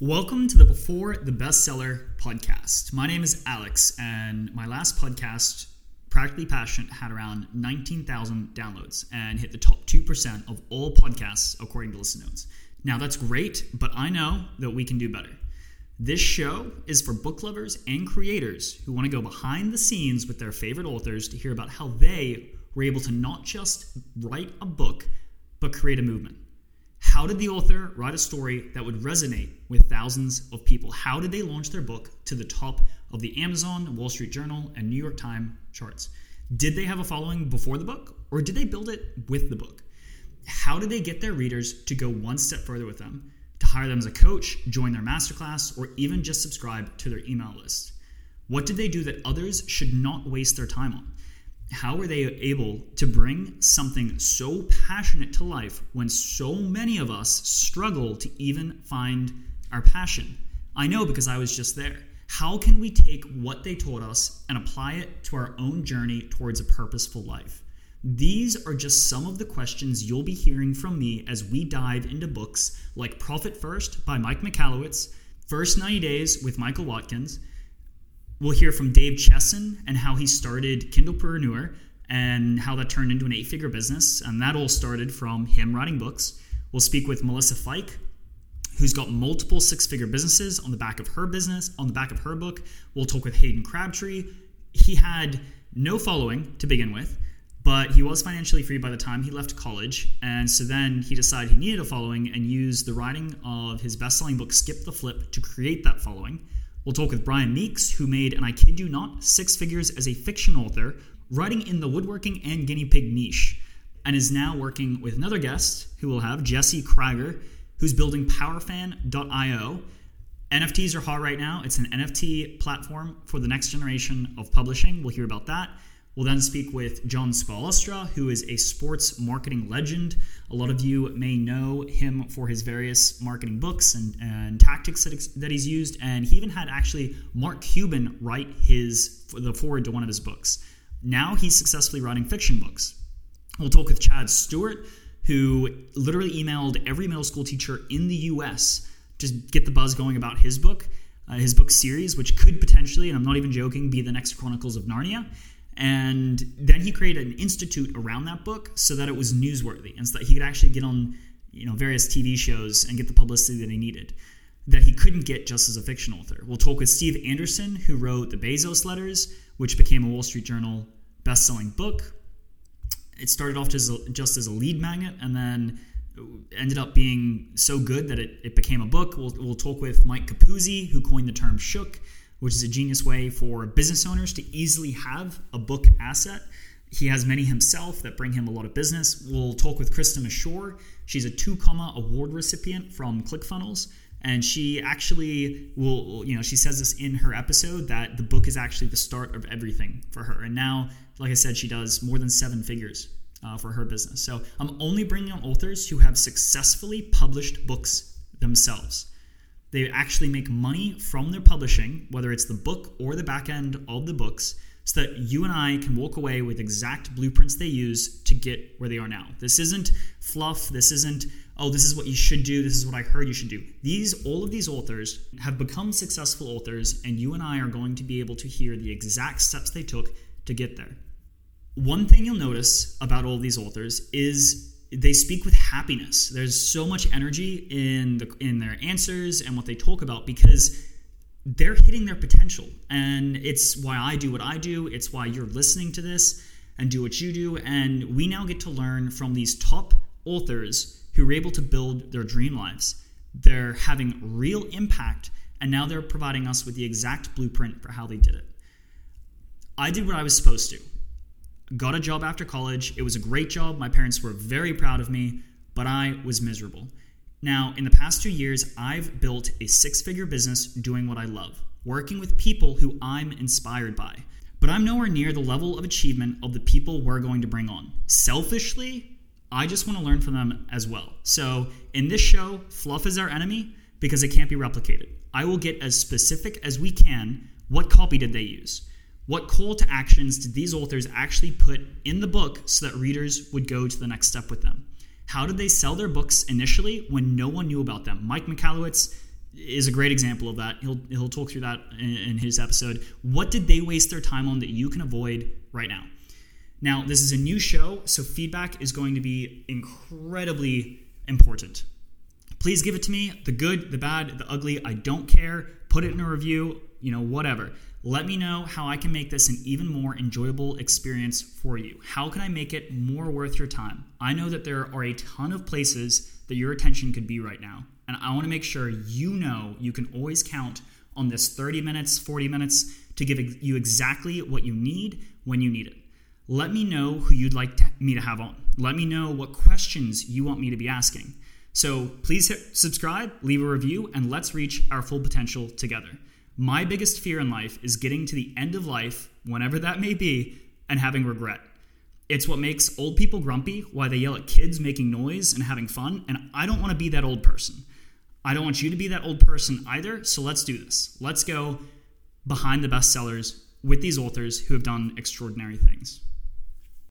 Welcome to the Before the Bestseller podcast. My name is Alex, and my last podcast, Practically Passionate, had around 19,000 downloads and hit the top 2% of all podcasts according to Listen Notes. Now, that's great, but I know that we can do better. This show is for book lovers and creators who want to go behind the scenes with their favorite authors to hear about how they were able to not just write a book, but create a movement. How did the author write a story that would resonate with thousands of people? How did they launch their book to the top of the Amazon, Wall Street Journal, and New York Times charts? Did they have a following before the book, or did they build it with the book? How did they get their readers to go one step further with them, to hire them as a coach, join their masterclass, or even just subscribe to their email list? What did they do that others should not waste their time on? How were they able to bring something so passionate to life when so many of us struggle to even find our passion? I know because I was just there. How can we take what they taught us and apply it to our own journey towards a purposeful life? These are just some of the questions you'll be hearing from me as we dive into books like Profit First by Mike Michalowicz, First 90 Days with Michael Watkins, We'll hear from Dave Chesson and how he started Kindlepreneur and how that turned into an eight figure business. And that all started from him writing books. We'll speak with Melissa Fike, who's got multiple six figure businesses on the back of her business, on the back of her book. We'll talk with Hayden Crabtree. He had no following to begin with, but he was financially free by the time he left college. And so then he decided he needed a following and used the writing of his best selling book, Skip the Flip, to create that following. We'll talk with Brian Meeks, who made, and I kid you not, six figures as a fiction author, writing in the woodworking and guinea pig niche, and is now working with another guest who will have, Jesse Krieger, who's building powerfan.io. NFTs are hot right now. It's an NFT platform for the next generation of publishing. We'll hear about that. We'll then speak with John Spoelstra, who is a sports marketing legend. A lot of you may know him for his various marketing books and, and tactics that, that he's used. And he even had actually Mark Cuban write his the forward to one of his books. Now he's successfully writing fiction books. We'll talk with Chad Stewart, who literally emailed every middle school teacher in the US to get the buzz going about his book, uh, his book series, which could potentially, and I'm not even joking, be the next Chronicles of Narnia. And then he created an institute around that book so that it was newsworthy and so that he could actually get on you know various TV shows and get the publicity that he needed that he couldn't get just as a fiction author. We'll talk with Steve Anderson, who wrote the Bezos Letters, which became a Wall Street Journal best-selling book. It started off just, just as a lead magnet and then ended up being so good that it, it became a book. We'll, we'll talk with Mike Capuzzi, who coined the term shook which is a genius way for business owners to easily have a book asset. He has many himself that bring him a lot of business. We'll talk with Krista Mashore. She's a two comma award recipient from ClickFunnels. And she actually will, you know, she says this in her episode that the book is actually the start of everything for her. And now, like I said, she does more than seven figures uh, for her business. So I'm only bringing on authors who have successfully published books themselves. They actually make money from their publishing, whether it's the book or the back end of the books, so that you and I can walk away with exact blueprints they use to get where they are now. This isn't fluff. This isn't, oh, this is what you should do. This is what I heard you should do. These, all of these authors have become successful authors, and you and I are going to be able to hear the exact steps they took to get there. One thing you'll notice about all these authors is they speak with happiness. There's so much energy in the in their answers and what they talk about because they're hitting their potential. And it's why I do what I do. It's why you're listening to this and do what you do. And we now get to learn from these top authors who are able to build their dream lives. They're having real impact, and now they're providing us with the exact blueprint for how they did it. I did what I was supposed to got a job after college. It was a great job. My parents were very proud of me, but I was miserable. Now, in the past two years, I've built a six figure business doing what I love, working with people who I'm inspired by. But I'm nowhere near the level of achievement of the people we're going to bring on. Selfishly, I just want to learn from them as well. So, in this show, fluff is our enemy because it can't be replicated. I will get as specific as we can. What copy did they use? What call to actions did these authors actually put in the book so that readers would go to the next step with them? How did they sell their books initially when no one knew about them? Mike Michalowicz is a great example of that. He'll he'll talk through that in, in his episode. What did they waste their time on that you can avoid right now? Now, this is a new show, so feedback is going to be incredibly important. Please give it to me the good, the bad, the ugly. I don't care. Put it in a review, you know, whatever. Let me know how I can make this an even more enjoyable experience for you. How can I make it more worth your time? I know that there are a ton of places that your attention could be right now, and I want to make sure you know you can always count on this 30 minutes, 40 minutes to give you exactly what you need when you need it. Let me know who you'd like to, me to have on. Let me know what questions you want me to be asking. So please hit subscribe, leave a review, and let's reach our full potential together. My biggest fear in life is getting to the end of life, whenever that may be, and having regret. It's what makes old people grumpy, why they yell at kids making noise and having fun, and I don't want to be that old person. I don't want you to be that old person either, so let's do this. Let's go behind the bestsellers with these authors who have done extraordinary things.